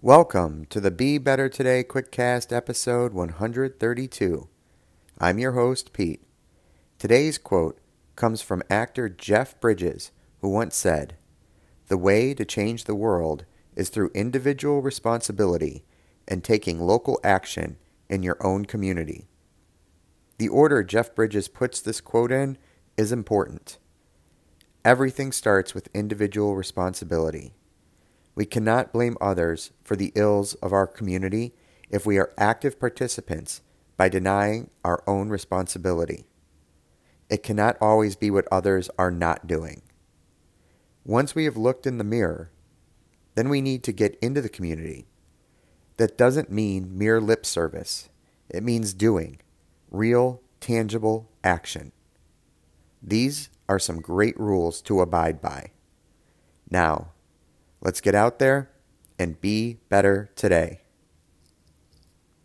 Welcome to the Be Better Today Quickcast episode 132. I'm your host, Pete. Today's quote comes from actor Jeff Bridges, who once said, The way to change the world is through individual responsibility and taking local action in your own community. The order Jeff Bridges puts this quote in is important. Everything starts with individual responsibility. We cannot blame others for the ills of our community if we are active participants by denying our own responsibility. It cannot always be what others are not doing. Once we have looked in the mirror, then we need to get into the community. That doesn't mean mere lip service, it means doing real, tangible action. These are some great rules to abide by. Now, let's get out there and be better today.